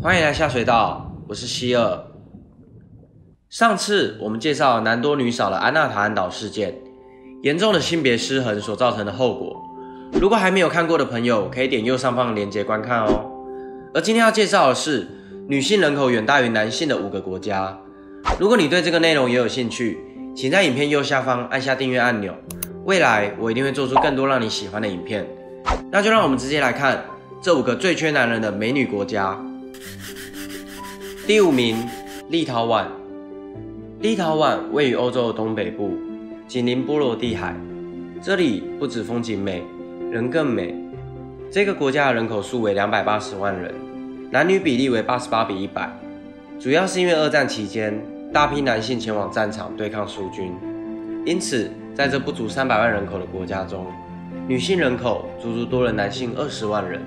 欢迎来下水道，我是希尔。上次我们介绍男多女少的安纳塔安岛事件，严重的性别失衡所造成的后果。如果还没有看过的朋友，可以点右上方的链接观看哦。而今天要介绍的是女性人口远大于男性的五个国家。如果你对这个内容也有兴趣，请在影片右下方按下订阅按钮。未来我一定会做出更多让你喜欢的影片。那就让我们直接来看这五个最缺男人的美女国家。第五名，立陶宛。立陶宛位于欧洲的东北部，紧邻波罗的海。这里不止风景美，人更美。这个国家的人口数为两百八十万人，男女比例为八十八比一百。主要是因为二战期间，大批男性前往战场对抗苏军，因此在这不足三百万人口的国家中，女性人口足足多了男性二十万人。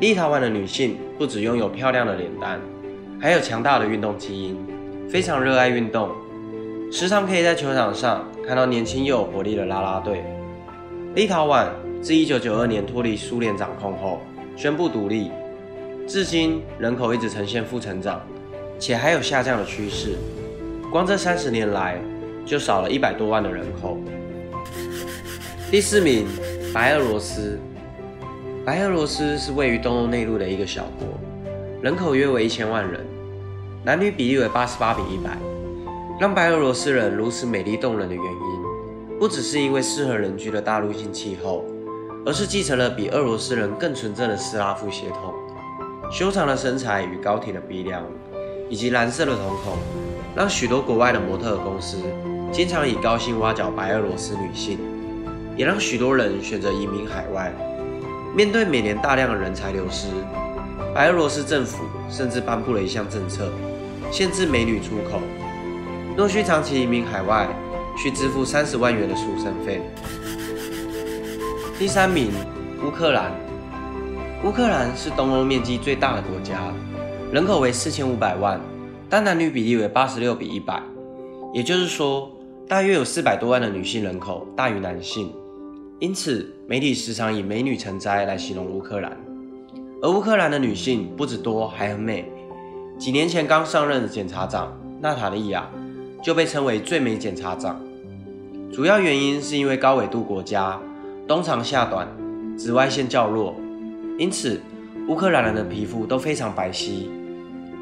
立陶宛的女性不只拥有漂亮的脸蛋，还有强大的运动基因，非常热爱运动，时常可以在球场上看到年轻又有活力的啦啦队。立陶宛自1992年脱离苏联掌控后，宣布独立，至今人口一直呈现负成长，且还有下降的趋势。光这三十年来，就少了一百多万的人口。第四名，白俄罗斯。白俄罗斯是位于东欧内陆的一个小国，人口约为一千万人，男女比例为八十八比一百。让白俄罗斯人如此美丽动人的原因，不只是因为适合人居的大陆性气候，而是继承了比俄罗斯人更纯正的斯拉夫血统。修长的身材与高挺的鼻梁，以及蓝色的瞳孔，让许多国外的模特公司经常以高薪挖角白俄罗斯女性，也让许多人选择移民海外。面对每年大量的人才流失，白俄罗斯政府甚至颁布了一项政策，限制美女出口。若需长期移民海外，需支付三十万元的赎身费。第三名，乌克兰。乌克兰是东欧面积最大的国家，人口为四千五百万，但男女比例为八十六比一百，也就是说，大约有四百多万的女性人口大于男性。因此，媒体时常以“美女成灾”来形容乌克兰。而乌克兰的女性不止多，还很美。几年前刚上任的检察长娜塔莉亚就被称为最美检察长。主要原因是因为高纬度国家，冬长夏短，紫外线较弱，因此乌克兰人的皮肤都非常白皙。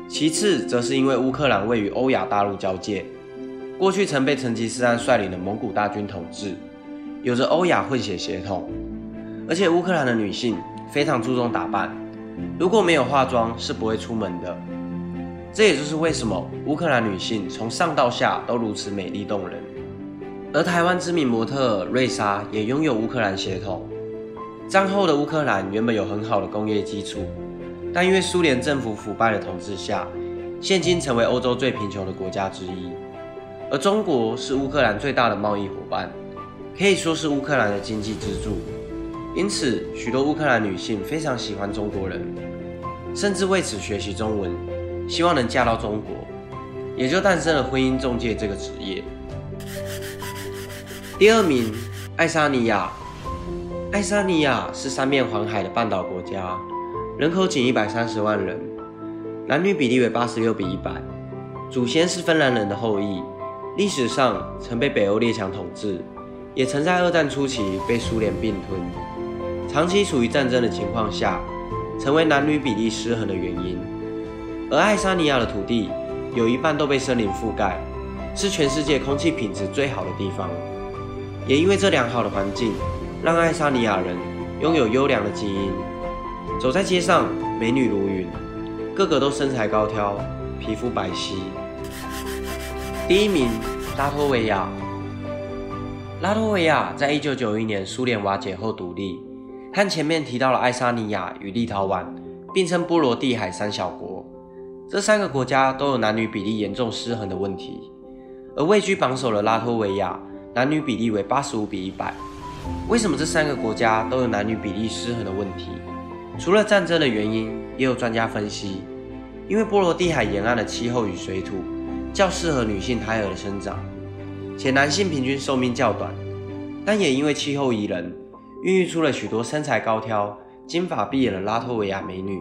其次，则是因为乌克兰位于欧亚大陆交界，过去曾被成吉思汗率领的蒙古大军统治。有着欧亚混血血统，而且乌克兰的女性非常注重打扮，如果没有化妆是不会出门的。这也就是为什么乌克兰女性从上到下都如此美丽动人。而台湾知名模特瑞莎也拥有乌克兰血统。战后的乌克兰原本有很好的工业基础，但因为苏联政府腐败的统治下，现今成为欧洲最贫穷的国家之一。而中国是乌克兰最大的贸易伙伴。可以说是乌克兰的经济支柱，因此许多乌克兰女性非常喜欢中国人，甚至为此学习中文，希望能嫁到中国，也就诞生了婚姻中介这个职业。第二名，爱沙尼亚。爱沙尼亚是三面环海的半岛国家，人口仅一百三十万人，男女比例为八十六比一百，祖先是芬兰人的后裔，历史上曾被北欧列强统治。也曾在二战初期被苏联并吞，长期处于战争的情况下，成为男女比例失衡的原因。而爱沙尼亚的土地有一半都被森林覆盖，是全世界空气品质最好的地方。也因为这良好的环境，让爱沙尼亚人拥有优良的基因。走在街上，美女如云，个个都身材高挑，皮肤白皙。第一名，拉脱维亚。拉脱维亚在一九九一年苏联瓦解后独立，和前面提到了爱沙尼亚与立陶宛并称波罗的海三小国。这三个国家都有男女比例严重失衡的问题，而位居榜首的拉脱维亚男女比例为八十五比一百。为什么这三个国家都有男女比例失衡的问题？除了战争的原因，也有专家分析，因为波罗的海沿岸的气候与水土较适合女性胎儿的生长。且男性平均寿命较短，但也因为气候宜人，孕育出了许多身材高挑、金发碧眼的拉脱维亚美女。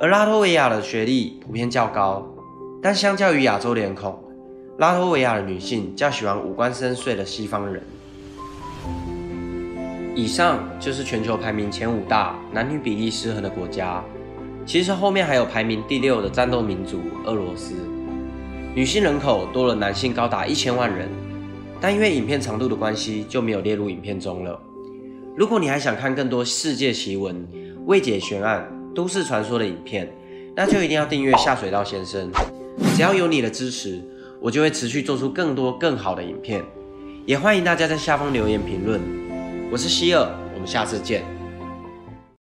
而拉脱维亚的学历普遍较高，但相较于亚洲脸孔，拉脱维亚的女性较喜欢五官深邃的西方人。以上就是全球排名前五大男女比例失衡的国家。其实后面还有排名第六的战斗民族俄罗斯，女性人口多了男性高达一千万人，但因为影片长度的关系就没有列入影片中了。如果你还想看更多世界奇闻、未解悬案、都市传说的影片，那就一定要订阅下水道先生。只要有你的支持，我就会持续做出更多更好的影片。也欢迎大家在下方留言评论。我是希尔，我们下次见。